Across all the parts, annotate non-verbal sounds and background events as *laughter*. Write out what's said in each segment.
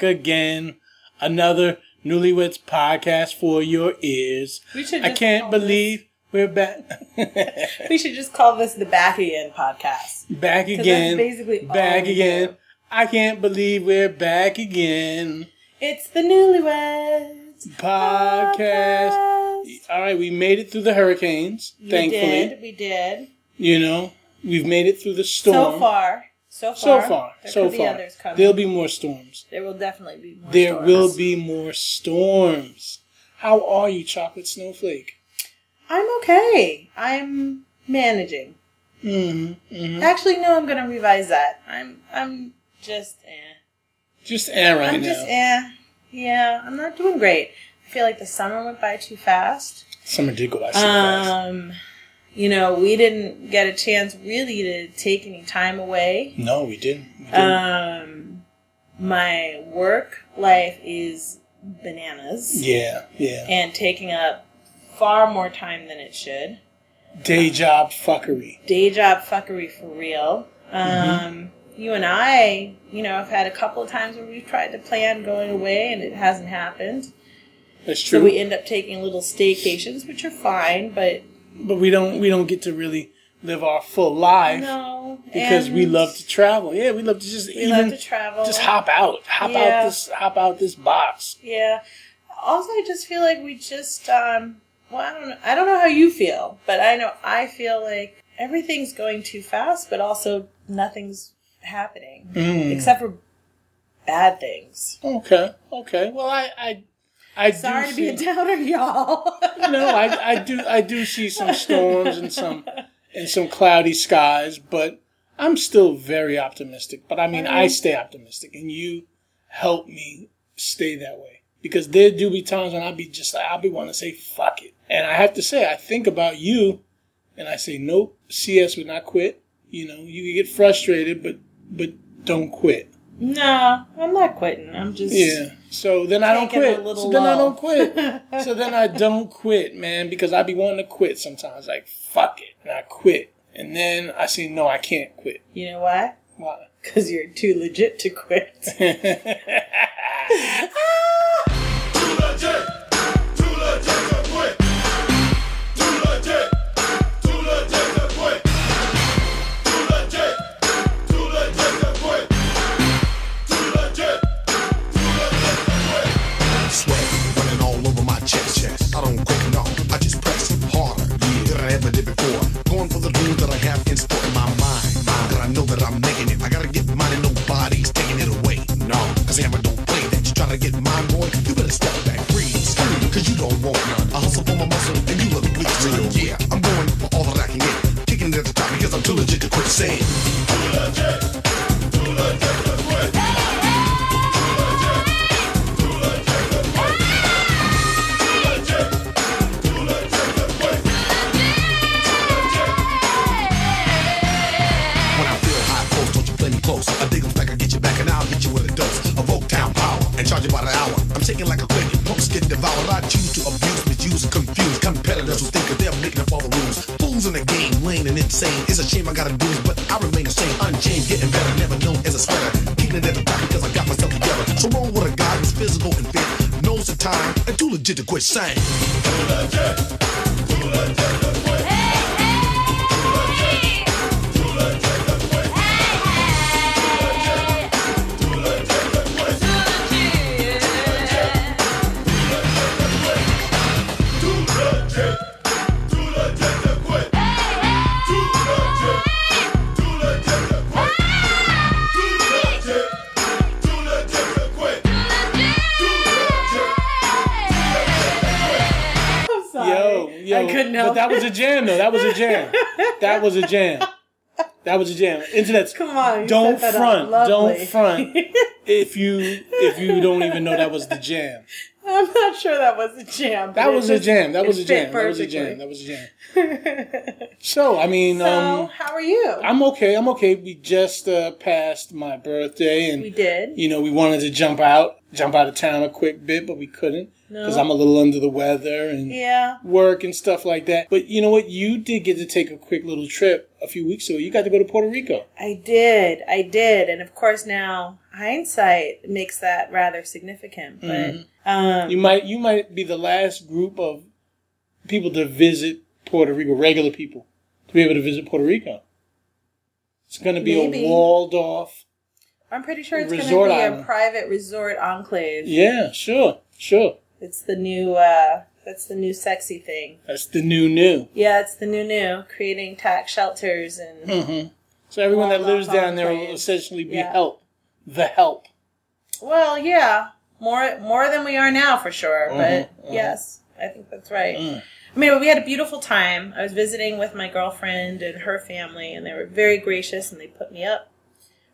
can't believe we're back again. Another Newlyweds podcast for your ears. We should I can't believe we're back. *laughs* We should just call this the Back Again podcast. Back again. basically back again. do. I can't believe we're back again. It's the Newlyweds Podcast. All right, we made it through the hurricanes. We thankfully, did. We did. you know, we've made it through the storm. So far. So far. So far, There so could be far. others coming. There'll be more storms. there will definitely be more. There storms. will be more storms. How are you, Chocolate Snowflake? I'm okay. I'm managing. Mm-hmm, mm-hmm. Actually, no. I'm going to revise that. I'm. I'm just. Eh. Just air right I'm now. just. Eh. Yeah. I'm not doing great. I feel like the summer went by too fast. Summer did go by so fast. Um, you know, we didn't get a chance really to take any time away. No, we didn't. We didn't. Um, my work life is bananas yeah, yeah. and taking up far more time than it should. Day job fuckery. Day job fuckery for real. Um, Mm-hmm. You and I, you know, have had a couple of times where we've tried to plan going away and it hasn't happened. That's true. So we end up taking little staycations, which are fine, but but we don't we don't get to really live our full life no. because we love to travel. Yeah, we love to just even to travel. just hop out, hop Yeah. out this hop out this box. Yeah. Also, I just feel like we just, um, well, I don't know. I don't know how you feel, but I know I feel like everything's going too fast, but also nothing's happening Mm. except for bad things. Okay, okay. Well, I I I Sorry do to be a doubter, y'all. *laughs* no, I, I do I do see some storms and some and some cloudy skies, but I'm still very optimistic. But I mean, I stay optimistic, and you help me stay that way because there do be times when I'll be just like I'll be wanting to say fuck it, and I have to say I think about you, and I say nope, CS would not quit. You know, you get frustrated, but but don't quit. no, I'm not quitting. I'm just Yeah. So then I don't quit. little So then I don't quit. *laughs* so then I don't quit, man, because I'd be wanting to quit sometimes. Like fuck it, and I quit, and then I say no, I can't quit. You know why? Why? Because you're too legit to quit. *laughs* *laughs* Ah! Sweat quit saying. Yo. I couldn't know. But that was a jam, though. That was a jam. *laughs* that was a jam. That was a jam. Internet's Come on. don't set that up front. Don't front. *laughs* if you if you don't even know that was the jam. I'm not sure that was a jam. That was a jam. That was a jam. That was a jam. That was a jam. So I mean, So, um, how are you? I'm okay. I'm okay. We just uh, passed my birthday, and we did. you know we wanted to jump out, jump out of town a quick bit, but we couldn't. Because I'm a little under the weather and Yeah. work and stuff like that. But you know what? You did get to take a quick little trip a few weeks ago. You got to go to Puerto Rico. I did. I did. And of course now hindsight makes that rather significant. But um Mm-hmm. You might you might be the last group of people to visit Puerto Rico, regular people, to be able to visit Puerto Rico. It's going to be Maybe. a walled off. I'm pretty sure it's going to be a private resort enclave. Yeah, sure, sure. It's the new uh that's the new sexy thing. That's the new new. Yeah, it's the new new creating tax shelters and hmm So everyone that lives down there will essentially be Yeah. help, the help. well, yeah, more more than we are now for sure. But Mhm, mhm. yes, I think that's right. Mm. I mean, we had a beautiful time. I was visiting with my girlfriend and her family, and they were very gracious, and they put me up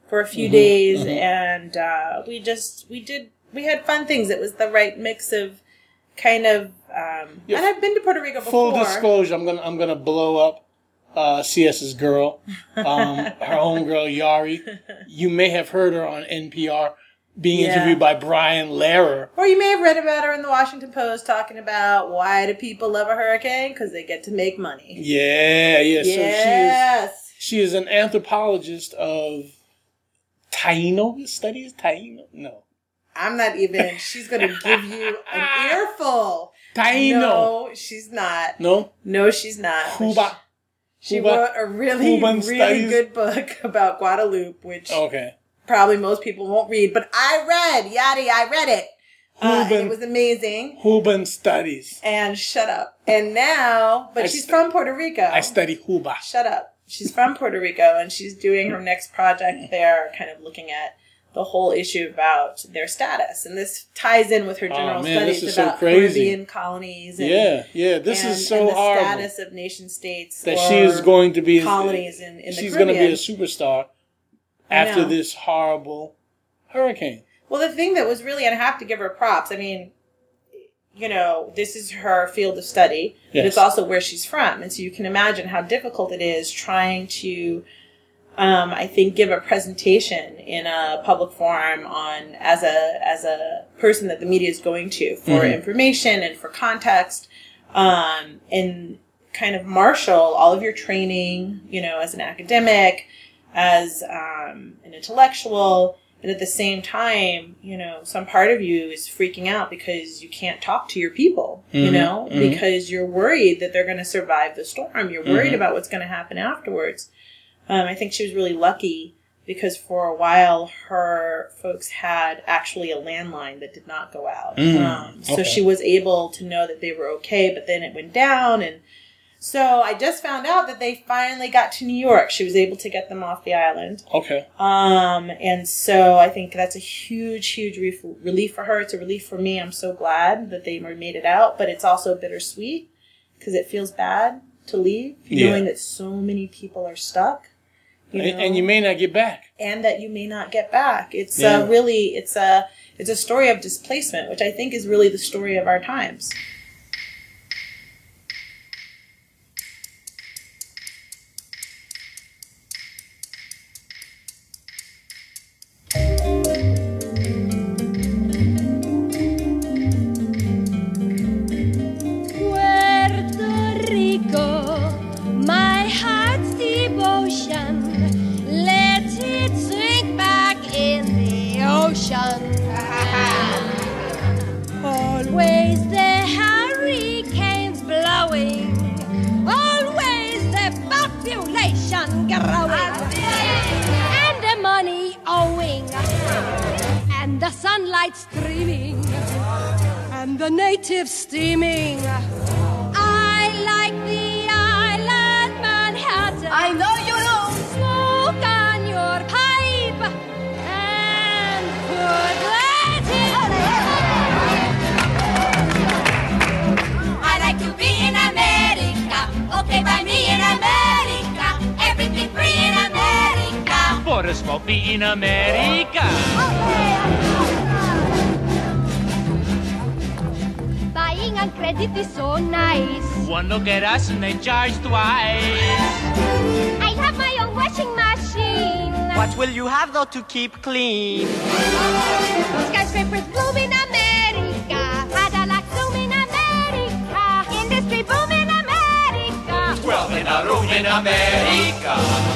for a few Mhm, days, mhm. and uh, we just we did we had fun things. It was the right mix of kind of. Um, Yeah, and I've been to Puerto Rico Full disclosure, I'm gonna I'm gonna blow up uh, CS's girl, um, *laughs* her own girl Yari. You may have heard her on NPR being Yeah. interviewed by Brian Lehrer. Or you may have read about her in the Washington Post talking about why do people love a hurricane? Because they get to make money. Yeah, yeah. So yes. she is she is an anthropologist of Taino studies. Taino, no, I'm not even. She's going to give you an *laughs* earful. Taino. No, she's not. No, No, she's not. Cuba. She Cuba- wrote a really, Cuban really studies. good book *laughs* about Guadeloupe, which Okay. probably most people won't read, but I read. Yadi, I read it. Uh, Cuban- it was amazing. Cuban studies. And shut up. And now, but I she's st- from Puerto Rico. I study Cuba. Shut up. She's from Puerto Rico and she's doing her next project there, kind of looking at the whole issue about their status. And this ties in with her Oh, general man, studies so about crazy. Caribbean colonies and, Yeah, yeah. This and, is so and the horrible status of nation states that she is going to be colonies in, in she's going to be a superstar after this horrible hurricane. Well, the thing that was really, and I have to give her props. I mean, you know, this is her field of study, but it's also where she's from, and so you can imagine how difficult it is trying to, um, I think, give a presentation in a public forum on as a as a person that the media is going to for Mhm. information and for context, um, and kind of marshal all of your training, you know, as an academic, as um, an intellectual, and at the same time, you know, some part of you is freaking out because you can't talk to your people, you Mhm, know, mhm. because you're worried that they're going to survive the storm. You're worried Mhm. about what's going to happen afterwards. Um, I think she was really lucky because for a while her folks had actually a landline that did not go out. Mm, um, so okay. she was able to know that they were okay, but then it went down and so I just found out that they finally got to New York. She was able to get them off the island. Okay. Um, and so I think that's a huge, huge relief, relief for her. It's a relief for me. I'm so glad that they made it out, but it's also bittersweet because it feels bad to leave, Yeah. knowing that so many people are stuck. You and, know, and you may not get back. and that you may not get back. It's Yeah. uh, really, it's a, it's a story of displacement, which I think is really the story of our times. The natives steaming. I like the island Manhattan. I know you do. Smoke on your pipe and put that in. I like to be in America. Okay, by me in America. Everything free in America. For a smoke be in America. Buying and credit is so nice. One look at us and they charge twice. I have my own washing machine. What will you have though to keep clean? Skyscrapers bloom in America. Cadillac bloom in America. Industry boom in America. Twelve in a room in America.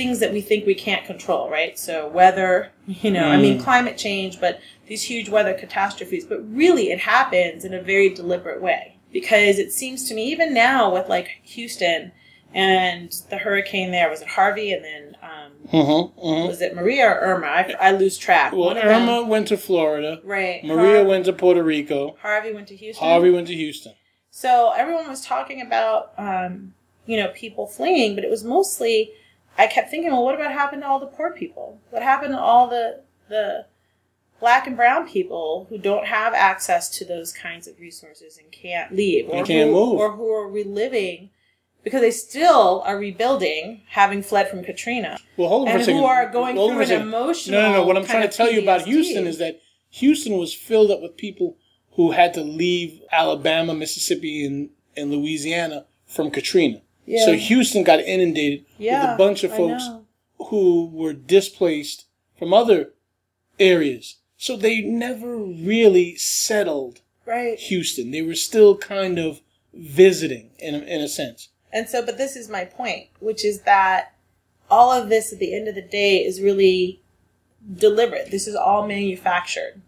things that we think we can't control, right? So weather, *laughs* you know, I mean climate change, but these huge weather catastrophes, but really it happens in a very deliberate way because it seems to me even now with like Houston and the hurricane there was it Harvey and then um, Mm-hmm, mm-hmm. was it Maria or Irma? I, I lose track. Well, One of them- Irma went to Florida. right? Maria Har- went to Puerto Rico. Harvey went to Houston. Harvey went to Houston. So everyone was talking about, um, you know, people fleeing, but it was mostly. I kept thinking, well, what about happened to all the poor people? What happened to all the the black and brown people who don't have access to those kinds of resources and can't leave, or can't who, move. or who are reliving because they still are rebuilding, having fled from Katrina, Well, hold on and for a second. who are going Hold through an emotional. No, no, no. What I'm trying to tell you about Houston is that Houston was filled up with people who had to leave Alabama, Mississippi, and, and Louisiana from Katrina. Yeah. So Houston got inundated yeah, with a bunch of folks who were displaced from other areas. So they never really settled right? Houston. They were still kind of visiting in in a sense. And so, but this is my point, which is that all of this at the end of the day is really deliberate. This is all manufactured.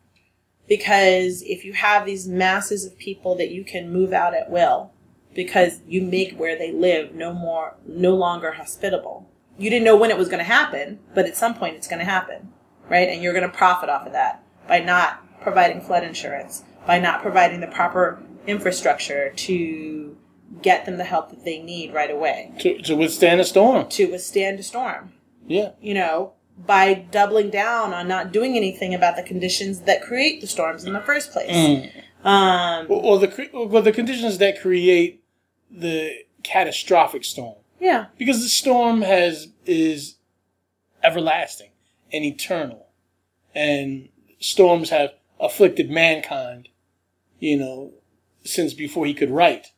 Because if you have these masses of people that you can move out at will, because you make where they live no more, no longer hospitable. You didn't know when it was going to happen, but at some point it's going to happen, right? And you're going to profit off of that by not providing flood insurance, by not providing the proper infrastructure to get them the help that they need right away To, to withstand a storm. to withstand a storm. Yeah. You know, by doubling down on not doing anything about the conditions that create the storms in the first place. Um, Or, or the or the conditions that create the catastrophic storm. yeah, because the storm has is everlasting and eternal. And storms have afflicted mankind you know since before he could write.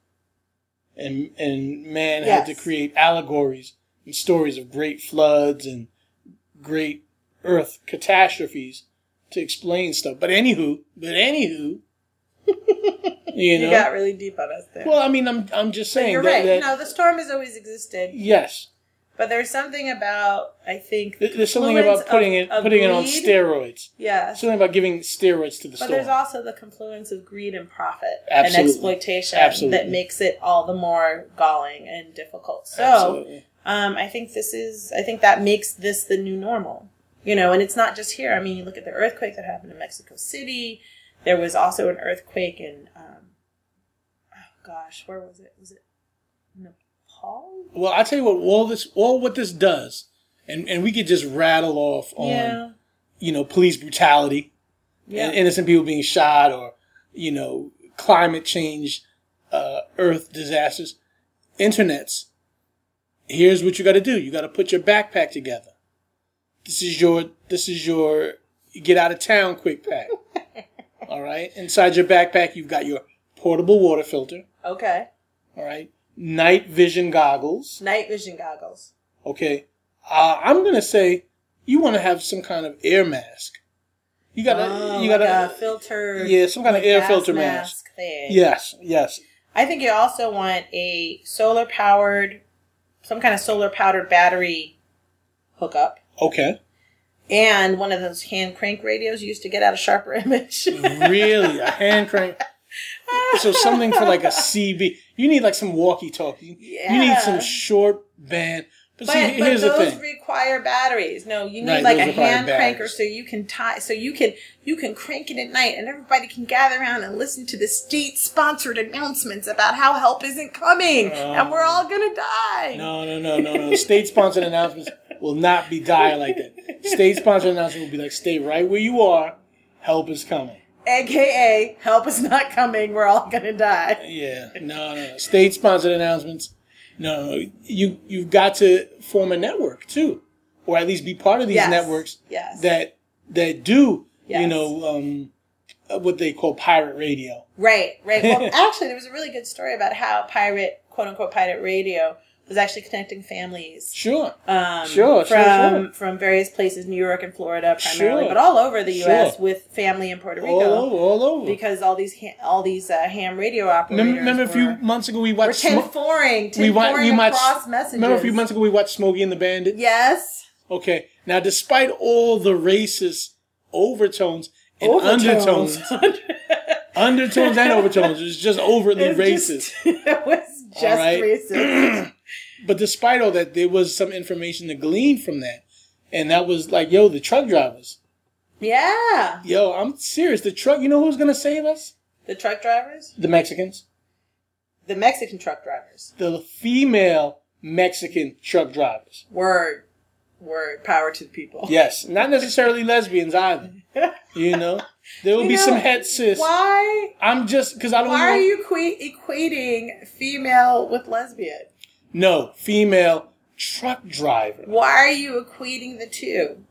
And and man had to create allegories and stories of great floods and great earth catastrophes to explain stuff. But anywho but anywho *laughs* you know? you got really deep on us there. well i mean i'm i'm just but saying you're that, right. that- no, the storm has always existed, yes but there's something about I think There- There's something about putting of- it of putting it on steroids. Yeah, Something about giving steroids to the storm. But storm. there's also the confluence of greed and profit Absolutely. and exploitation Absolutely. that makes it all the more galling and difficult. So Absolutely. um, I think this is I think that makes this the new normal. You know, and it's not just here. I mean, you look at the earthquake that happened in Mexico City. There was also an earthquake in um, oh gosh, where was it? Was it Nepal? Well, I tell you what, all this, all what this does, and and we could just rattle off on, Yeah. you know, police brutality, Yeah. and innocent people being shot, or you know, climate change, uh, earth disasters, internets. Here's what you got to do. You got to put your backpack together. This is your this is your get out of town quick pack. All right. Inside your backpack, you've got your portable water filter. Okay. All right. Night vision goggles. Night vision goggles. Okay. Uh, I'm gonna say you want to have some kind of air mask. You gotta. Oh, you gotta. a filter. Yeah, some kind of air filter mask. thing. yes. Yes. I think you also want a solar powered, some kind of solar powered battery hookup. Okay. And one of those hand crank radios you used to get out of Sharper *laughs* Image. really a hand crank. So something for like a CB. You need like some walkie talkie. Yeah. You need some short band. But, But, see, but here's the those require batteries. No, you need Right, like a hand cranker so you can tie, so you can you can crank it at night, and everybody can gather around and listen to the state-sponsored announcements about how help isn't coming, oh. and we're all gonna die. no, no, no, no, no. State sponsored announcements will not be dire like that. State sponsored announcements will be like, stay right where you are. Help is coming. AKA, help is not coming. We're all gonna die. Yeah, no, no, no. State sponsored announcements. No, no, you you've got to form a network too, or at least be part of these Yes. networks Yes. that that do you know um, what they call pirate radio. Right, right. Well, *laughs* actually, there was a really good story about how pirate, quote unquote, pirate radio was actually connecting families. Sure, Um, Sure, sure, from sure. from various places, New York and Florida primarily, Sure. but all over the U.S. Sure. with family in Puerto Rico. all over, all over. because all these ha- all these uh, ham radio operators Remember, remember a few months ago we watched. Smo- tinforing, we wa- tinforing we watched- across messages. Remember a few months ago we watched Smokey and the Bandit. Yes, Okay, now despite all the racist overtones and Overtones. undertones, *laughs* undertones and overtones, It was just overly It's racist. just- it was just *laughs* right. racist. *clears throat* But despite all that, there was some information to glean from that. And that was like, yo, the truck drivers. yeah, Yo, I'm serious. The truck, you know who's going to save us? the truck drivers, The Mexicans. the Mexican truck drivers. The female Mexican truck drivers. Word, word, power to the people. Yes. Not necessarily lesbians either. *laughs* You know? There will You be know, some head sis. Why? I'm just, because I don't Why know. are you equa- equating female with lesbian? No, female truck driver. Why are you equating the two?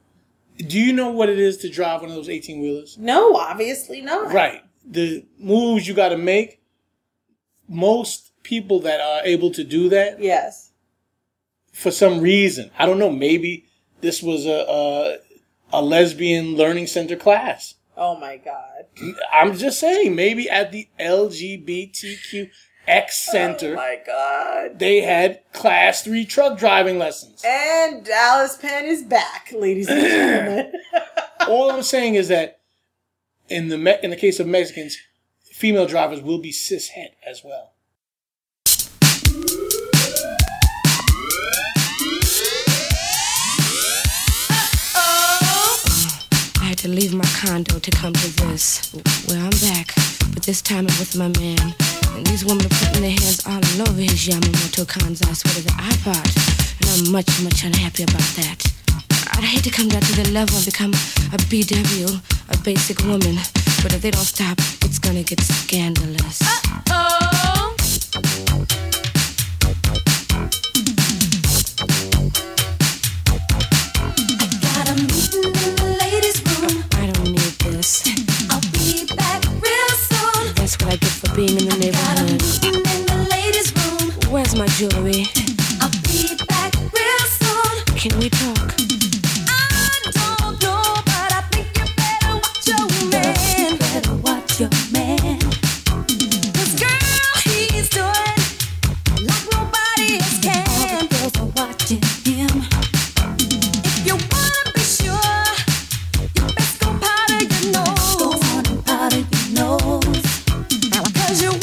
Do you know what it is to drive one of those 18 wheelers? No, obviously not. Right. The moves you got to make. Most people that are able to do that, Yes. for some reason, I don't know. Maybe this was a a, a lesbian learning center class. Oh my god. I'm just saying. Maybe at the LGBTQX center, Oh my god. they had class three truck driving lessons. And Dallas Penn is back, ladies and gentlemen. *clears throat* *laughs* All I'm saying is that in the Me- in the case of Mexicans, female drivers will be cis het as well. I had to leave my condo to come to this. Well, I'm back, but this time I'm with my man. And these women are putting their hands all over his Yamamoto Kansai sweater, the iPod. And I'm much, much unhappy about that. I'd hate to come down to the level and become a BW, a basic woman. But if they don't stop, it's gonna get scandalous. Oh, for being in the neighborhood. in the ladies' room. Where's my jewelry? I'll be back real soon. Can we talk? You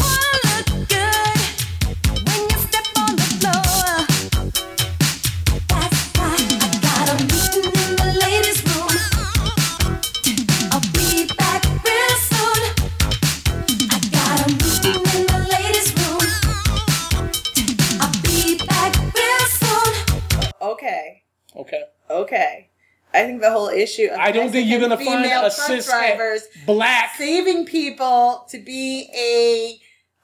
issue of I don't think you're gonna find female a cis drivers black. saving people to be a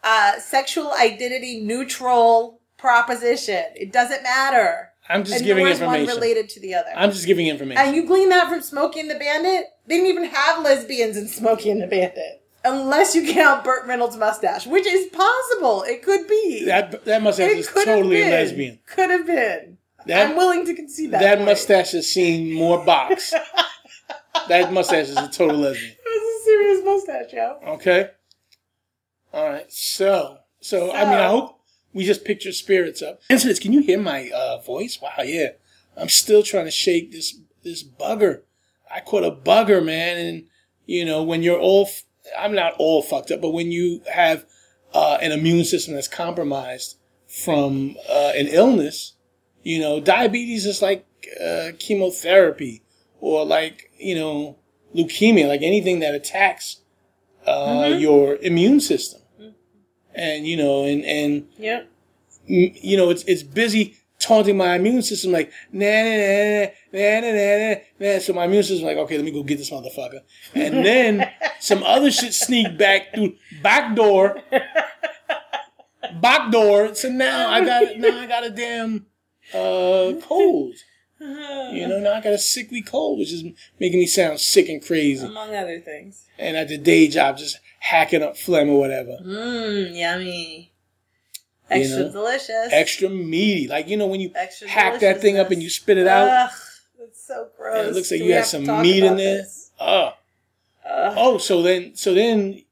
uh, sexual identity neutral proposition. It doesn't matter. I'm just and giving information. one related to the other. I'm just giving information. and you glean that from Smokey and the Bandit? They didn't even have lesbians in Smokey and the Bandit. Unless you count Burt Reynolds' mustache, which is possible. It could be. that that mustache it is totally a lesbian. Could have been. That- I'm willing to concede that. That point. mustache has seen more box. *laughs* that mustache is a total lesbian. It a serious mustache, yo. Okay. All right. So, so, I mean, I hope we just picked your spirits up. Incidents, can you hear my uh, voice? Wow, yeah. I'm still trying to shake this this bugger I caught a bugger, man. And, you know, when you're all, f- I'm not all fucked up, but when you have uh, an immune system that's compromised from uh, an illness, you know, diabetes is like uh, chemotherapy or like, you know, leukemia, like anything that attacks uh, your immune system. And, you know, and, and, Yep. you know, it's it's busy taunting my immune system like nah nah nah nah nah nah nah. nah. So my immune system like, okay, let me go get this motherfucker, and *laughs* then some other shit sneak back through back door, *laughs* back door. So now I got now I got a damn uh *laughs* cold. You know, now I got a sickly cold, which is making me sound sick and crazy. Among other things. And at the day job, just hacking up phlegm or whatever. Mmm, yummy. You Extra know, delicious. Extra meaty, like you know when you Extra hack that thing up and you spit it out. Ugh, that's so gross. And it looks like Do you had have some meat in there. this? Oh, Ugh. oh, so then, so then,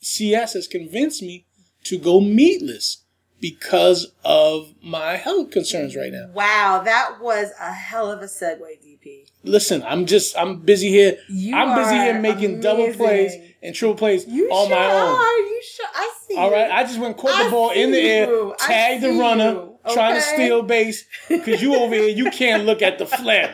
CS has convinced me to go meatless because of my health concerns right now. Wow, that was a hell of a segue, DP. Listen, I'm just, I'm busy here. You I'm busy here making double plays and triple plays You on sure my own. are. You sure? I see. All you. I just went caught the I ball in the air, you. Tagged the runner, you. trying to steal base because you over here, you can't look at the phlegm.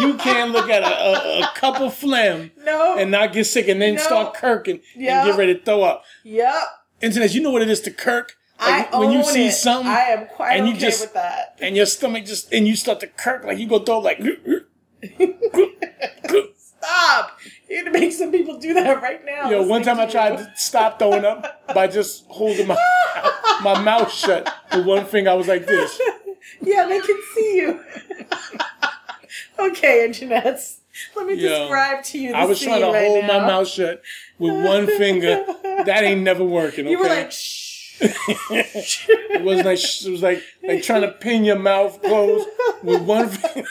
You can't look at a, a, a cup of phlegm *laughs* No. and not get sick and then No. start kirking Yeah. and get ready to throw up. yep. Internet, you know what it is to kirk? Like, I when you see it. something I am quite and you okay just- with that. and your stomach just and you start to kirk like you go throw like *laughs* Stop. You're gonna make some people do that right now. Yo, one time I tried to stop throwing up by just holding my *laughs* my mouth shut with one finger. I was like this. Yeah, they can see you. *laughs* okay, internets. Let me Yo, describe to you. The I was trying to right hold my mouth shut with one finger. That ain't never working. Okay? You were like, shh. It was like it was like like trying to pin your mouth closed with one *laughs* finger.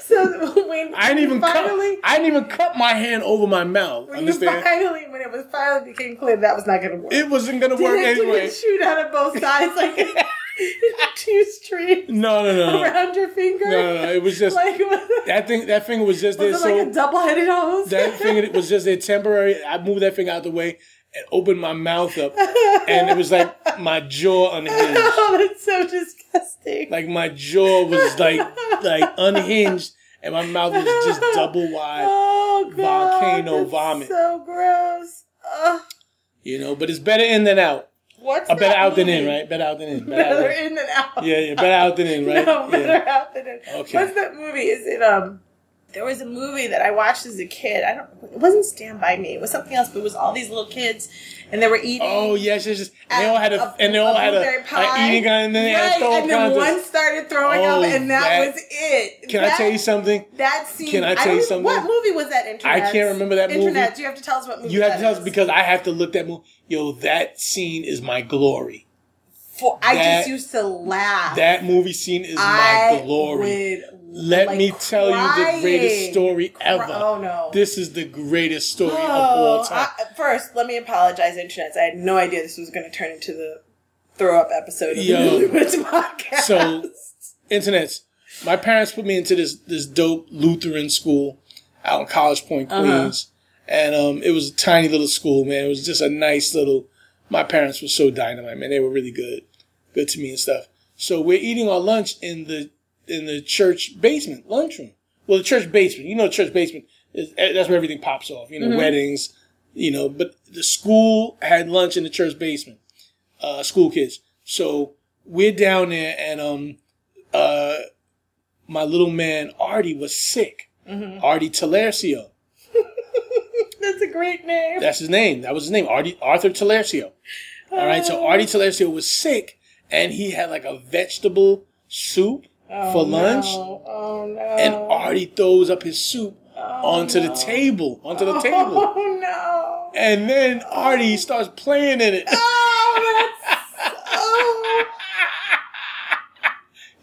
so when I didn't even finally, cup. I didn't even cut my hand over my mouth. when Understand? finally, when it was finally became clear that was not going to work. It wasn't gonna work did it, anyway. Did shoot out of both sides like *laughs* *laughs* two streams No, no, no, no, around your finger? no, no. It was just like that thing. That finger was just there. it like So a double-headed hose? that finger was just there temporary. I moved that finger out of the way and opened my mouth up, and it was like my jaw unhinged. *laughs* oh, that's so disgusting. Like my jaw was like like unhinged, and my mouth was just *laughs* double wide. oh god, volcano vomit. So gross. Ugh. You know, but it's better in than out. What's Or better that out than in, right? Better out than in. Better Better than in. in than out. Yeah, yeah, better out than in, *laughs* right? No, better Yeah. out than in. Okay. What's that movie? Is it um? There was a movie that I watched as a kid. I don't. It wasn't Stand by Me. It was something else. But it was all these little kids, and they were eating. Oh yes, yes, yes. And they all had a, and they all had blueberry a, a eating gun, and then they had right, a and then contest. one started throwing Oh, up, and that, that- was it. Can I tell you something? That scene. Can I tell you something? What movie was that? Internet. I can't remember that movie. Internet. You have to tell us what movie. You have to that tell us because I have to look that movie. Yo, that scene is my glory. For, I that- just used to laugh. That movie scene is I my glory. Let like, me tell you the greatest crying. story Cry- ever. Oh no. This is the greatest story of *gasps* all time. I, first, let me apologize, internet. I had no idea this was going to turn into the throw up episode of Yo. the Newlyweds podcast. So, internet, My parents put me into this this dope Lutheran school out in College Point, Uh-huh. Queens, and um, it was a tiny little school, man. It was just a nice little. My parents were so dynamite, man. They were really good, good to me and stuff. So we're eating our lunch in the in the church basement lunchroom. Well, the church basement, you know, the church basement is that's where everything pops off. You know, Mm-hmm. weddings, you know. But the school had lunch in the church basement. Uh, school kids. So we're down there, and um, uh, my little man Artie was sick. Mm-hmm. Artie Talercio. *laughs* That's a great name. That's his name. That was his name. Artie Arthur Talercio. All right. So Artie Talercio was sick, and he had like a vegetable soup Oh, for lunch. Oh, oh no. And Artie throws up his soup oh, onto the table, onto the *laughs* oh, table, Oh no. and then Artie starts playing in it. Oh, that's. Oh.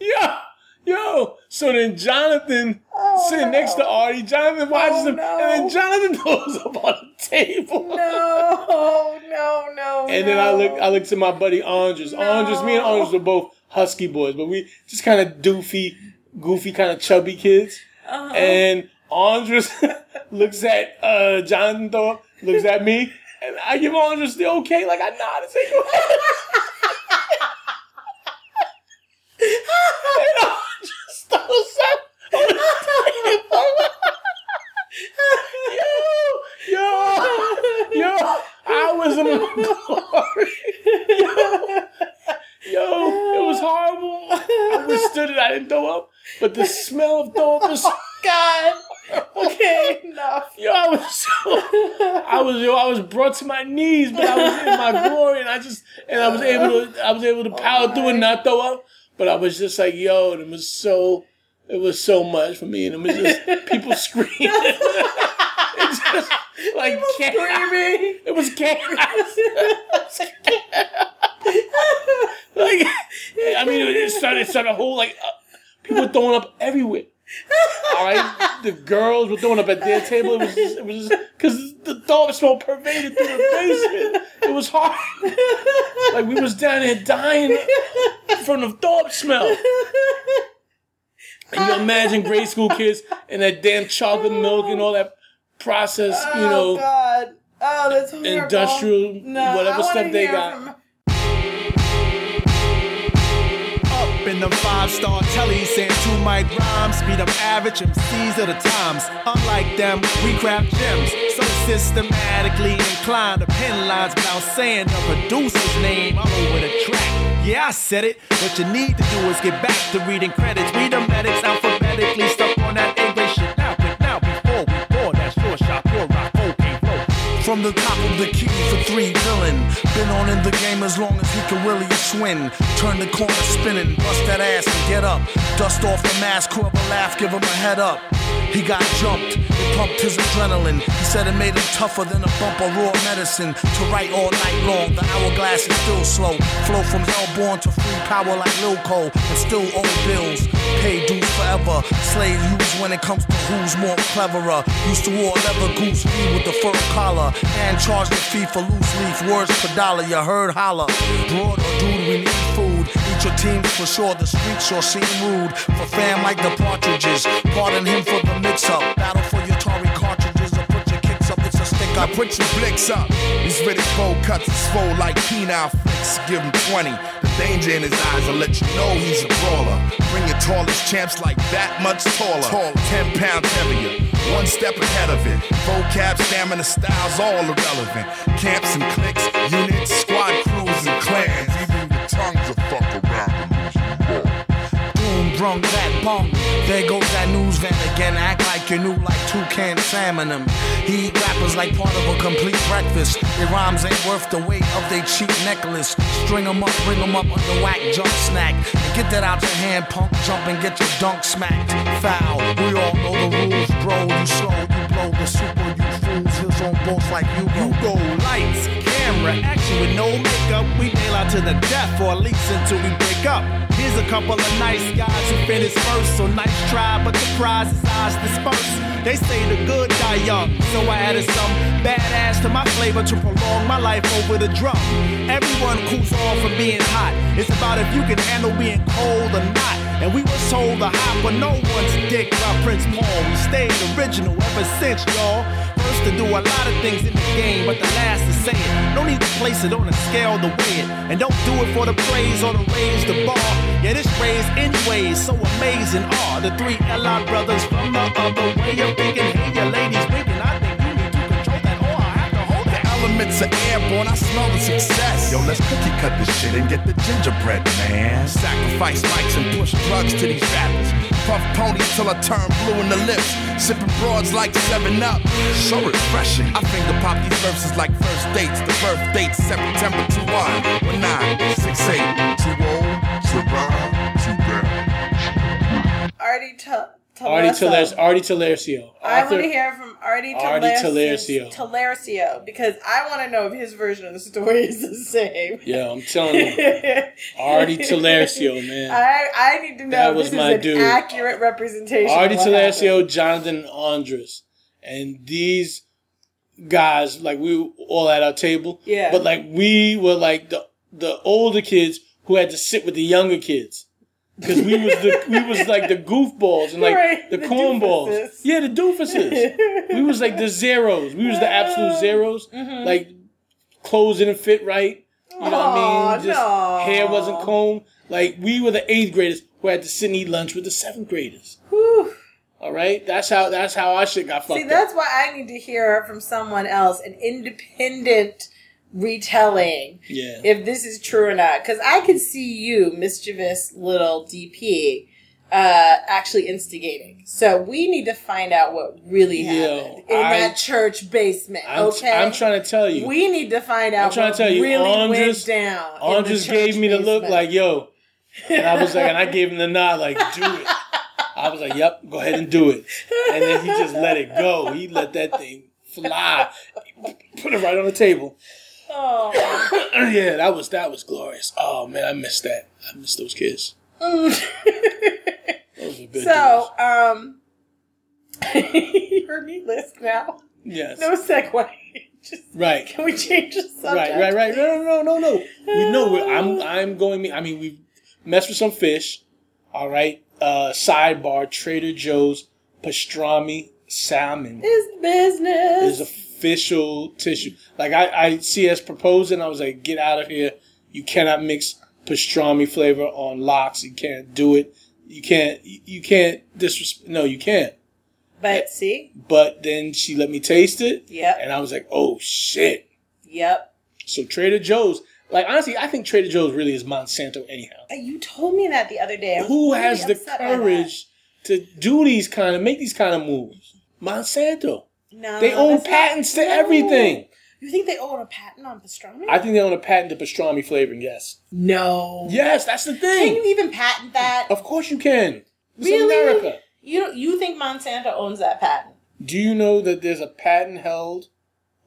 *laughs* yo, yo. So then Jonathan Oh, sitting next to Artie, Jonathan watches Oh, him, no. and then Jonathan *laughs* throws up on the table. No, no, no. And then I look, I look to my buddy Andres. Andres, me and Andres were both husky boys, but we just kind of doofy, goofy, kind of chubby kids. Uh-huh. And Andres *laughs* looks at uh, Jonathan Thorpe, looks at me, and I give Andres the okay, like I nod and say, go ahead. and Andres throws up on the table. *laughs* yo, yo, yo, I was in my glory. Yo, yo, it was horrible. I it. Didn't throw up, but the smell of throw up was God. Okay, *laughs* enough. Yo, I was so, I was, yo, I was brought to my knees, but I was in my *laughs* glory, and I just, and I was able to, I was able to power through and not throw up. But I was just like, yo, and it was so, it was so much for me, and it was just *laughs* people screaming. it's just like chaos. Screaming. It was chaos. like, I mean, it started, it started a whole like uh, people were throwing up everywhere. All right, the girls were throwing up at their table. It was just, it was because the dog smell pervaded through the basement. It was hard. Like we was down there dying from the dog smell. And you imagine grade school kids and that damn chocolate milk and all that processed, you oh know, God. Oh, that's horrible. industrial, No, whatever stuff they got. from- in them five star tellies, saying two mic rhymes, beat up average MCs of the times. Unlike them, we craft gems, so systematically inclined to pen lines without saying the producer's name all over the track. Yeah, I said it. What you need to do is get back to reading credits. Read the medics alphabetically, stuck on that English From the top of the key for three villain. Been on in the game as long as he can really swing. Turn the corner spinning, bust that ass and get up. Dust off the mask, a laugh, give him a head up. He got jumped, it pumped his adrenaline. He said it made him tougher than a bump of raw medicine. To write all night long, the hourglass is still slow. Flow from hellborn to free power like Lil Cole, and still owe bills. Pay dues forever. Slave use when it comes to who's more cleverer. Used to wear leather goose fee with the fur collar, and charge the fee for loose leaf words per dollar. You heard holla. Broad or dude, we need food. Your teams for sure. The streets sure seem rude. For fam like the partridges. Pardon him for the mix up. Battle for your Tory cartridges or put your kicks up. It's a stick I up. put your blicks up. These Riddick Bowe cuts is full like penile flicks. Give him 20. The danger in his eyes will let you know he's a brawler. Bring your tallest champs like that much taller. 10 pounds heavier. One step ahead of it. Vocab, stamina, styles, all irrelevant. Camps and cliques, units, brung that bong. There goes that news van again. Act like you knew like two toucan salmon them. He eat rappers like part of a complete breakfast. Their rhymes ain't worth the weight of their cheap necklace. String 'em up, bring 'em up on the whack jump snack. Get that out your hand, punk. Jump and get your dunk smacked. Foul. We all know the rules, bro. You slow, you blow the super, you fools. His on boats like you go. You go lights, camera, action with no makeup. We nail out to the death or at least until we break up. Here's a couple of nice guys who finished first. So nice try, but the prize is ours dispersed. They say the good die young, so I added some badass to my flavor to prolong my life over the drum. Everyone cools off from being hot. It's about if you can handle being cold or not. And we were told the hop, but no one's dick by Prince Paul. We stayed original ever since, y'all. First to do a lot of things in the game, but the last to say it. No need to place it on a scale to weigh it. And don't do it for the praise or to raise the bar. Yeah, this raise anyways, so amazing are the three LI brothers from the other way of thinking. Hey, your ladies The are airborne, I smell the success. Yo, let's cookie cut this shit and get the gingerbread, man. Sacrifice mics and push drugs to these rappers. Puff ponies till I turn blue in the lips. Sipping broads like 7 Up. So refreshing. I finger pop these verses like first dates. The birth date September 21. 19, 68, 20, survive, too bad. Artie Tal- Artie Teleso. Talercio. Artie Talercio. I want to hear from Artie Artie Talercio. Talercio. Because I want to know if his version of the story is the same. Yeah, I'm telling you. *laughs* Artie Talercio, man. I I need to know That if was my an dude. accurate representation. Artie Talercio, happened. Jonathan Andres. And these guys, like we were all at our table. Yeah. But like we were like the the older kids who had to sit with the younger kids. Because we was the we was like the goofballs and like Right, the, the cornballs. doofuses. Yeah, the doofuses. we was like the zeros. We was the absolute zeros. Mm-hmm. Like clothes didn't fit right. You know what I mean? Just no. hair wasn't combed. Like we were the eighth graders who had to sit and eat lunch with the seventh graders. Whew. All right, that's how that's how our shit got fucked See, up. that's why I need to hear from someone else, an independent retelling, Yeah. if this is true or not. Because I could see you, mischievous little DP, uh, actually instigating. So we need to find out what really Yo, happened in I- that church basement. I'm, okay, I'm trying to tell you. We need to find out. I'm trying what to tell you, really Andres- went down. Andres gave me the look basement. like, yo. And I was like, and I *laughs* gave him the nod, like, do it. I was like, yep, go ahead and do it. And then he just let it go. He let that thing fly. Put it right on the table. Oh. *coughs* yeah, that was that was glorious. Oh man, I missed that. I missed those kids. *laughs* Those were good so, um, you *laughs* heard me list now. yes, No segue. Just right, can we change the subject? right, right, right. No, no, no, no, no. We know. I'm I'm going. I mean, we messed with some fish. All right. Uh, sidebar: Trader Joe's pastrami salmon It's business. is official tissue. Like I, I see us proposing, I was like, get out of here. You cannot mix pastrami flavor on lox. You can't do it. You can't. You can't disrespect. No, you can't. but see, But then she let me taste it, yep, and I was like, oh shit. yep. So Trader Joe's, like honestly, I think Trader Joe's really is Monsanto anyhow. Uh, You told me that the other day. Who really has the upset by that. courage to do these kind of make these kind of moves? Monsanto. No, They own that's not- patents to no. everything. You think they own a patent on pastrami? I think they own a patent to pastrami flavoring. Yes. no. Yes, that's the thing. Can you even patent that? Of course you can. It's really? America. You don't, you think Monsanto owns that patent? Do you know that there's a patent held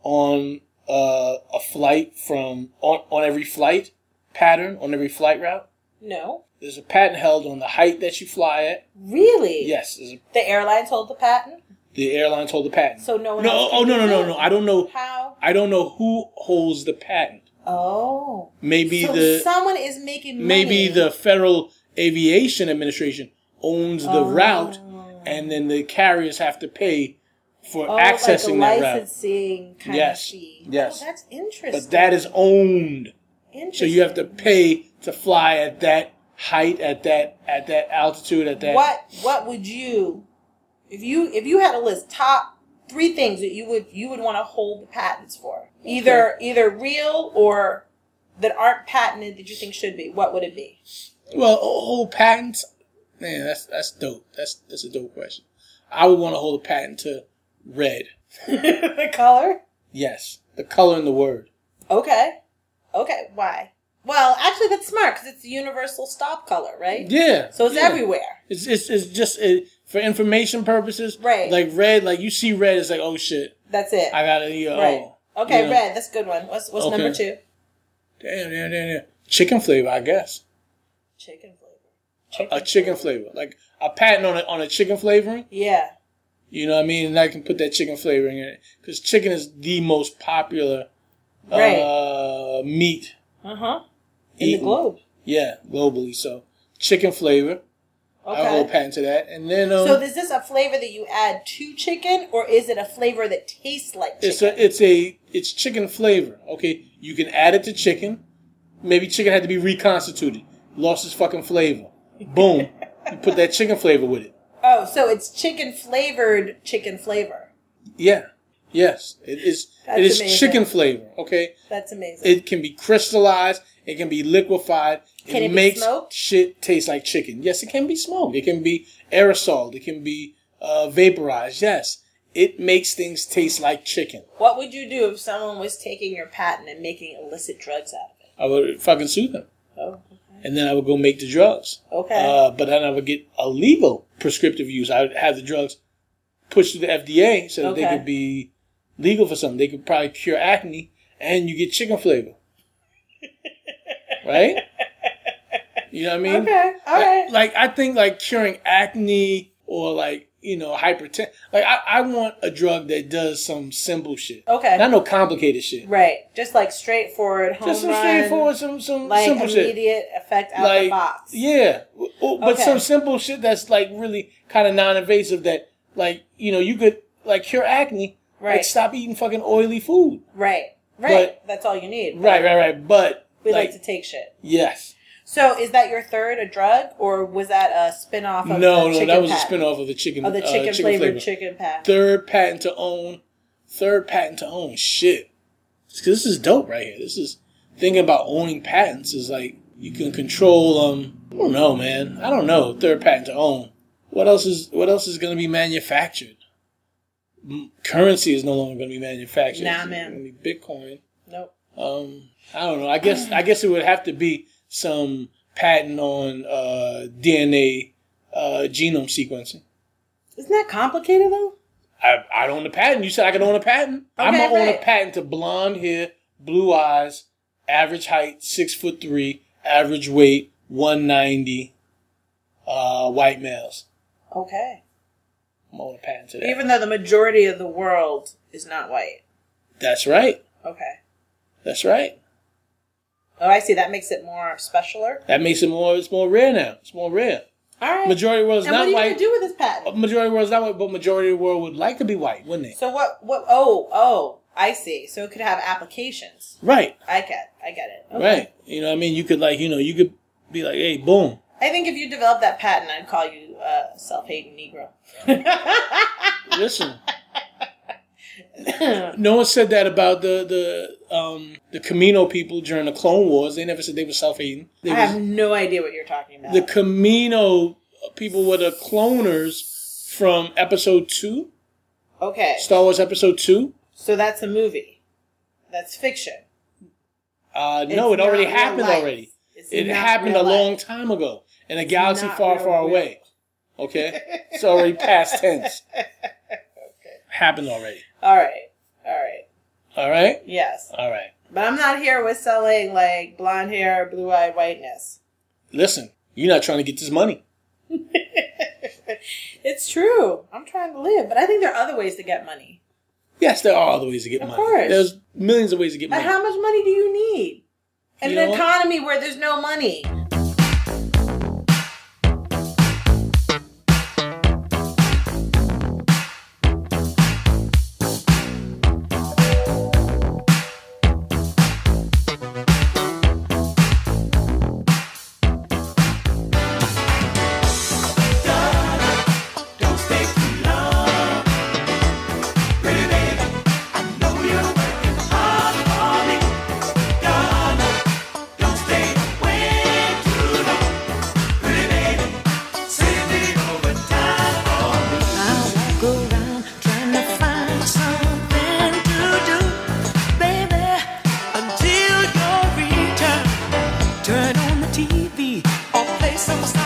on uh, a flight from on, on every flight pattern on every flight route? No. There's a patent held on the height that you fly at. Really? Yes, a, The airlines hold the patent. The airlines hold the patent. So no one no, else oh no, no, no, no. I don't know. How? I don't know who holds the patent. Oh. Maybe so the someone is making money. maybe the Federal Aviation Administration owns the oh. route, and then the carriers have to pay for oh, accessing like a that route. licensing kind Yes, fee. yes. Oh, that's interesting. But that is owned, so you have to pay to fly at that height, at that at that altitude, at that. What What would you, if you if you had a list top three things that you would you would want to hold the patents for, either either real or that aren't patented that you think should be. What would it be? Well, hold patents. Man, that's that's dope. That's that's a dope question. I would want to hold a patent to red. *laughs* the color. Yes, the color in the word. Okay. Okay. Why? Well, actually, that's smart because it's the universal stop color, right? Yeah. So it's yeah. everywhere. It's it's, it's just it, for information purposes. Right. Like red, like you see red, it's like oh shit, That's it. I gotta eat. right. Oh, Okay, yeah. red. That's a good one. What's what's Okay. number two? Damn, damn, damn, damn. Chicken flavor, I guess. Chicken flavor. A chicken flavor, like a patent on a on a chicken flavoring. Yeah. You know what I mean? And I can put that chicken flavoring in it because chicken is the most popular Right. uh, meat. Uh huh. In the globe. Yeah, globally. So chicken flavor. I hold Okay. patent to that, and then um, So is this a flavor that you add to chicken, or is it a flavor that tastes like chicken? It's a it's a it's chicken flavor. Okay, you can add it to chicken. Maybe chicken had to be reconstituted, lost its fucking flavor. Boom, you put that chicken flavor with it. oh, so it's chicken flavored chicken flavor. Yeah, yes, it is. That's it is amazing. chicken flavor. Okay, That's amazing. it can be crystallized. It can be liquefied. Can it be makes smoked? shit taste like chicken. Yes, it can be smoked. It can be aerosoled. It can be uh, vaporized. Yes, it makes things taste like chicken. what would you do if someone was taking your patent and making illicit drugs out of it? I would fucking sue them. Oh, and then I would go make the drugs. Okay. Uh, but then I would get a legal prescriptive use. I would have the drugs pushed through the FDA so that they could be legal for something. They could probably cure acne, and you get chicken flavor. *laughs* right? You know what I mean? okay, all Like- right. Like I think like curing acne or like you know, hypertension. Like I, I want a drug that does some simple shit. Okay. Not no complicated shit. Right. Just like straightforward home Just some run, straightforward, some some like simple shit. immediate effect out the Like box. yeah, but Okay. some simple shit that's like really kind of non-invasive. That like you know you could like cure acne. Right. Like stop eating fucking oily food. Right. Right. But- That's all you need. Right, right, right. But We like, like to take shit. yes. So is that your third a drug, or was that a spin off of No, the no, chicken that was a patent? spin off of the chicken. of the uh, chicken, flavored flavor. chicken pack? Third patent to own. Third patent to own. Shit. 'Cause this is dope right here. This is thinking about owning patents is like you can control. Um, I don't know, man. I don't know. Third patent to own. What else is What else is going to be manufactured? Currency is no longer going to be manufactured. Nah, It's man. be Bitcoin. Nope. Um, I don't know. I guess I guess it would have to be some patent on uh, DNA uh, genome sequencing. Isn't that complicated though? I, I own a patent. You said I could own a patent. I'm Okay, gonna own a patent to blonde hair, blue eyes, average height six foot three, average weight one ninety, uh, white males. Okay. Gonna a patent to that. Even though the majority of the world is not white. That's right. Okay. That's right. Oh, I see. That makes it more specialer. That makes it more. It's more rare now. It's more rare. All right. Majority of the world is and what not are you white. gonna do with this patent? Uh, majority of the world is not white, but majority of the world would like to be white, wouldn't they? So what? What? Oh, oh, I see. So it could have applications. Right. I get. I get it. Okay. Right. You know what I mean? You could like, you know, you could be like, hey, boom. I think if you develop that patent, I'd call you uh, self-hating Negro. Listen. *laughs* no one said that about the the um the Kamino people during the Clone Wars. They never said they were self hating. I have no idea what you're talking about. the Kamino people were the cloners from episode two, okay. Star Wars episode two. So that's a movie. That's fiction. Uh, no, It's it already happened life. already. It's It happened a long time ago in a galaxy far, far away. Okay, it's already past tense. Okay. Happened already. All right. All right. All right. Yes. All right. But I'm not here with selling like blonde hair, blue eyed whiteness. Listen, you're not trying to get this money. *laughs* It's true. I'm trying to live, but I think there are other ways to get money. Yes, there are other ways to get Of money. course. There's millions of ways to get But money. how much money do you need? In You an know what? economy where there's no money. TV or play some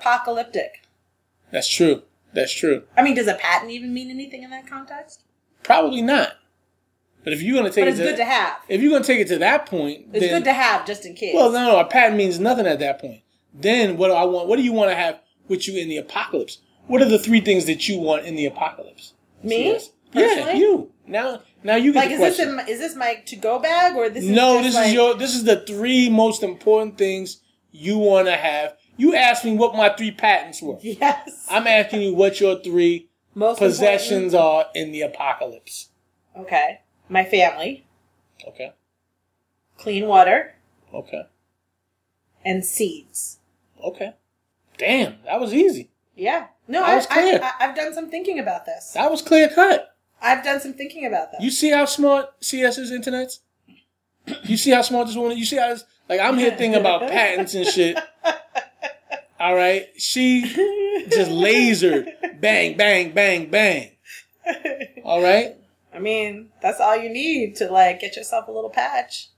apocalyptic. That's true. That's true. I mean, does a patent even mean anything in that context? Probably not. But if you're gonna take But it it's to, good to have. if you're gonna take it to that point, It's then, good to have just in case. Well, no, no, a patent means nothing at that point. Then what do I want? What do you want to have with you in the apocalypse? What are the three things that you want in the apocalypse? Me? Yes. Yeah, you. Now, now you get like, the is this question. in, is this my to go bag or this? Is no, this like, is your. This is the three most important things you want to have. You asked me what my three patents were. Yes. I'm asking you what your three Most possessions are in the apocalypse. Okay. My family, Okay. clean water, Okay. and seeds. Okay. Damn, that was easy. Yeah. No, I, was clear. I, I, I've done some thinking about this. That was clear cut. I've done some thinking about that. You see how smart CS is internets? You see how smart this woman is? You see how this, like I'm here *laughs* thinking about patents and shit. *laughs* All right. She just laser *laughs* Bang, bang, bang, bang. All right. I mean, that's all you need to like get yourself a little patch.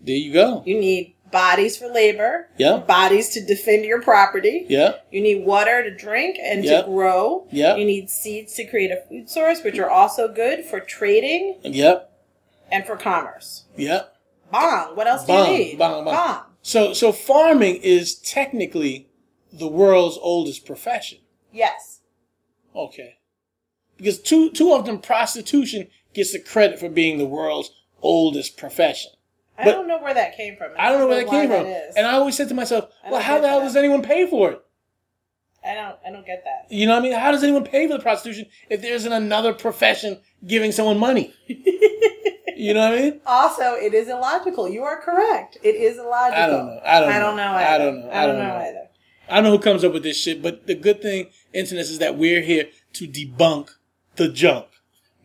There you go. You need bodies for labor. Yeah. Bodies to defend your property. Yeah. You need water to drink and Yep. to grow. Yep. You need seeds to create a food source, which are also good for trading Yep. and for commerce. Yep. Bong. What else Bong, do you need? bong, bong. So so farming is technically the world's oldest profession. Yes. Okay. Because too too often prostitution gets the credit for being the world's oldest profession. I But- don't know where that came from. I don't know where that came from. is. And I always said to myself, well, how the hell that. does anyone pay for it? I don't. I don't get that. You know what I mean? How does anyone pay for the prostitution if there isn't another profession giving someone money? *laughs* you know what I mean? Also, it is illogical. You are correct. It is illogical. I don't know. I don't I know. don't know. I Either. don't know. I don't, know, either. I don't know who comes up with this shit, but the good thing, internet, is that we're here to debunk the junk. *laughs*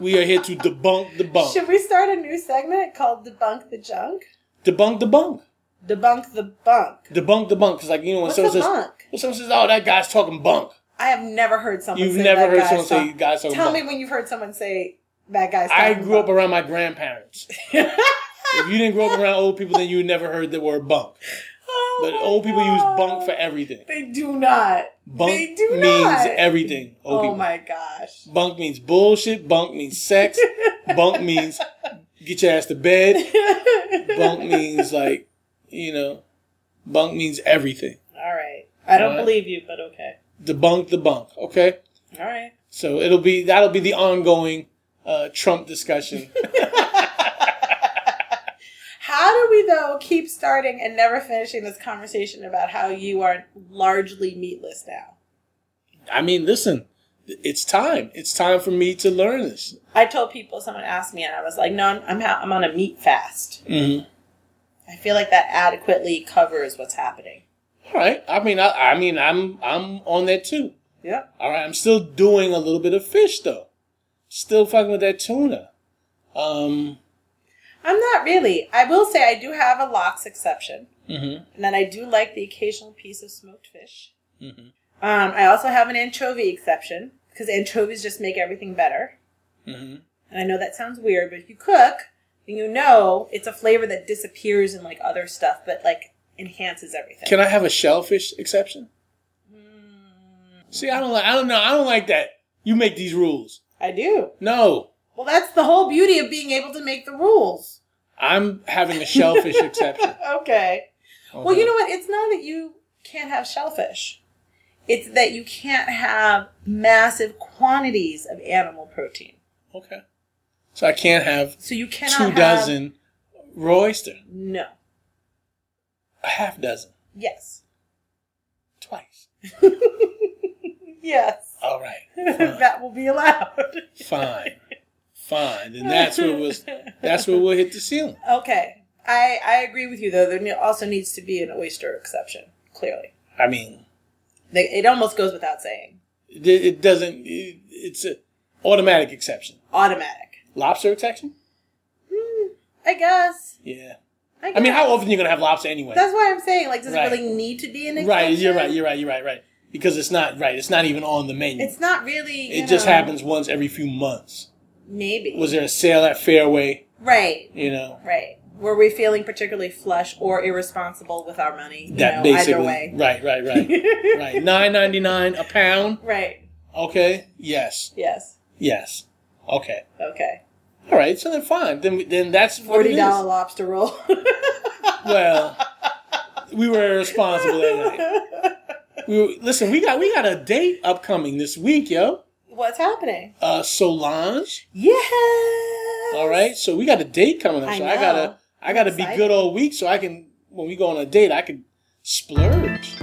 we are here to debunk the bunk. Should we start a new segment called "Debunk the Junk"? Debunk the bunk. Debunk the bunk. Debunk the bunk. Because, like, you know, when What's someone a says, bunk? when someone says, oh, that guy's talking bunk. I have never heard someone. You've say never that heard guy's someone say talk- guys talking Tell bunk. me when you've heard someone say that guy's. I talking grew up bunk. around my grandparents. *laughs* if you didn't grow up around old people, then you never heard the word bunk. Oh But old people use bunk for everything. They do not. Bunk they do means not. everything. Old Oh people. my gosh. Bunk means bullshit. Bunk means sex. Bunk means get your ass to bed. Bunk means like, you know, bunk means everything. All right. I don't Alright. believe you, but okay. Debunk the bunk. Okay. All right. So it'll be that'll be the ongoing uh, Trump discussion. *laughs* How do we though keep starting and never finishing this conversation about how you are largely meatless now? I mean, listen, it's time. It's time for me to learn this. I told people someone asked me and I was like, "No, I'm I'm, ha- I'm on a meat fast." Mm-hmm. I feel like that adequately covers what's happening. All right. I mean, I, I mean, I'm I'm on that too. Yeah. All right. I'm still doing a little bit of fish though. Still fucking with that tuna. Um. I'm not really. I will say I do have a lox exception, mhm. and then I do like the occasional piece of smoked fish. Mhm. Um, I also have an anchovy exception because anchovies just make everything better. Mhm. And I know that sounds weird, but if you cook, then you know it's a flavor that disappears in like other stuff, but like enhances everything. Can I have a shellfish exception? See, I don't like. I don't know. I don't like that. You make these rules. I do. No, Well, that's the whole beauty of being able to make the rules. I'm having a shellfish *laughs* exception. Okay. Well, Okay. you uh-huh. know what? It's not that you can't have shellfish. It's that you can't have massive quantities of animal protein. Okay. So I can't have So you cannot two have, dozen raw oyster. No. A half dozen. Yes. Twice. *laughs* Yes. All right. *laughs* that will be allowed. Fine. Fine. And that's where was that's where we'll hit the ceiling. *laughs* Okay. I, I agree with you, though. There also needs to be an oyster exception, clearly. I mean, They- It almost goes without saying. it, it doesn't it, it's an automatic exception. Automatic. Lobster exception? Hmm, I guess. Yeah. I, I mean, how often are you going to have lobster anyway? That's why I'm saying, like, does Right. it really need to be an exception? Right, you're right, you're right, you're right, right. Because it's not right. It's not even on the menu. It's not really. it just happens once every few months. Maybe. Was there a sale at Fairway? Right. You know, Right. Were we feeling particularly flush or irresponsible with our money? You That know, basically, either way. right, right, right, *laughs* right. Nine ninety nine a pound. Right. Okay. Yes. Yes. Yes. Okay. Okay. All right. So then, fine. Then, then that's Forty dollar lobster roll. *laughs* Well, we were irresponsible that night. *laughs* We were, listen. We got we got a date upcoming this week, yo. What's happening? Uh, Solange. Yeah. All right. So we got a date coming up. I so I gotta I gotta be good all week so I can when we go on a date I can splurge.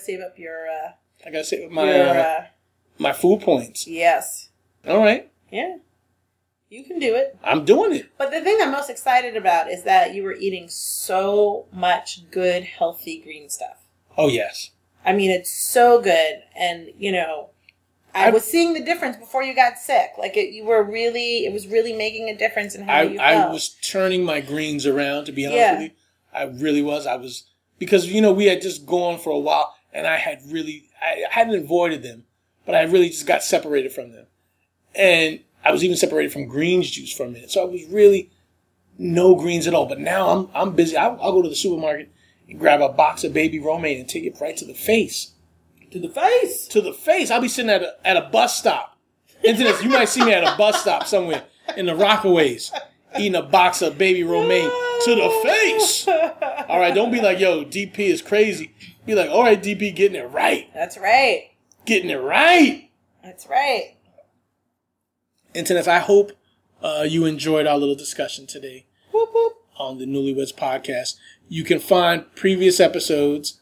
Save up your uh, I gotta say my your uh, uh, my food points. yes. All right, Yeah. You can do it. I'm doing it. But the thing I'm most excited about is that you were eating so much good, healthy green stuff. Oh yes. I mean, it's so good, and you know, I, I- was seeing the difference before you got sick. Like it, you were really, it was really making a difference in how I, you I was turning my greens around to be honest Yeah. with you. I really was. I was because you know we had just gone for a while, and I had really I hadn't avoided them, but I really just got separated from them, and I was even separated from greens juice for a minute. So I was really no greens at all. But now I'm I'm busy. I'll, I'll go to the supermarket and grab a box of baby romaine and take it right to the face. to the face. To the face. I'll be sitting at a, at a bus stop. This, you might see me at a bus stop somewhere in the Rockaways eating a box of baby romaine to the face. All right, don't be like, yo, DP is crazy. Be like, all right, DP, getting it right. That's right. Getting it right. That's right. Internet, I hope uh, you enjoyed our little discussion today Whoop, whoop. on the Newlyweds Podcast. You can find previous episodes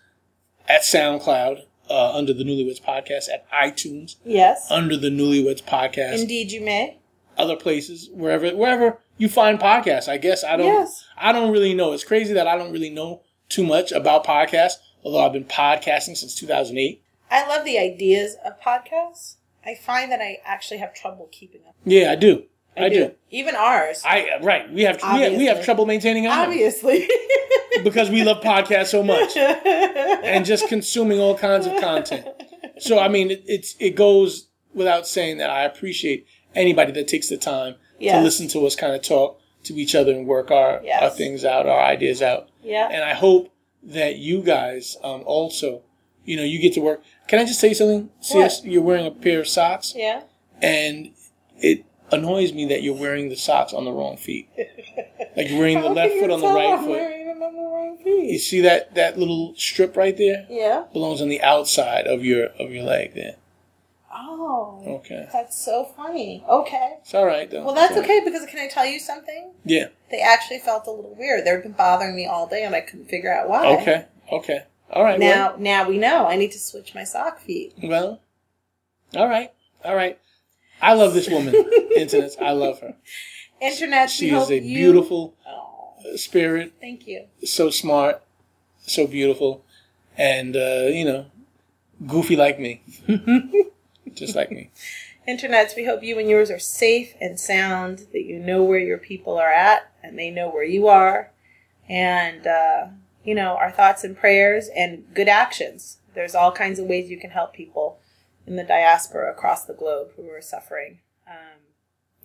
at SoundCloud uh, under the Newlyweds Podcast, at iTunes Yes. under the Newlyweds Podcast. Indeed, you may. other places wherever wherever you find podcasts. I guess I don't Yes. I don't really know. It's crazy that I don't really know too much about podcasts, although I've been podcasting since 2008. I love the ideas of podcasts. I find that I actually have trouble keeping up. Yeah, I do. I, do. Even ours. I uh, right. We have we have, we have trouble maintaining ours Obviously. *laughs* because we love podcasts so much and just consuming all kinds of content. So I mean, it, it's it goes without saying that I appreciate anybody that takes the time Yes. to listen to us kind of talk to each other and work our, Yes. our things out, our ideas out. Yeah. And I hope that you guys um, also, you know, you get to work. Can I just tell you something? CS, you're wearing a pair of socks, yeah. and it annoys me that you're wearing the socks on the wrong feet. Like you're wearing the left foot on the right I'm foot. wearing them on the wrong You see that that little strip right there Yeah. belongs on the outside of your of your leg there. Oh. Okay, That's so funny. Okay. it's all right though. Well, that's right. okay because can I tell you something? Yeah. They actually felt a little weird. They've been bothering me all day, and I couldn't figure out why. Okay. Okay. All right. Now, now we know. I need to switch my sock feet. Well, well, all right. All right. I love this woman, *laughs* Internet. I love her. Internet. She is a you- beautiful Oh, spirit, thank you. so smart, so beautiful, and uh, you know, goofy like me, *laughs* just like me. *laughs* Internets, we hope you and yours are safe and sound, that you know where your people are at, and they know where you are. And, uh, you know, our thoughts and prayers and good actions. There's all kinds of ways you can help people in the diaspora across the globe who are suffering. Um,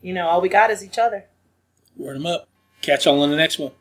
you know, all we got is each other. Word them up. Catch y'all on the next one.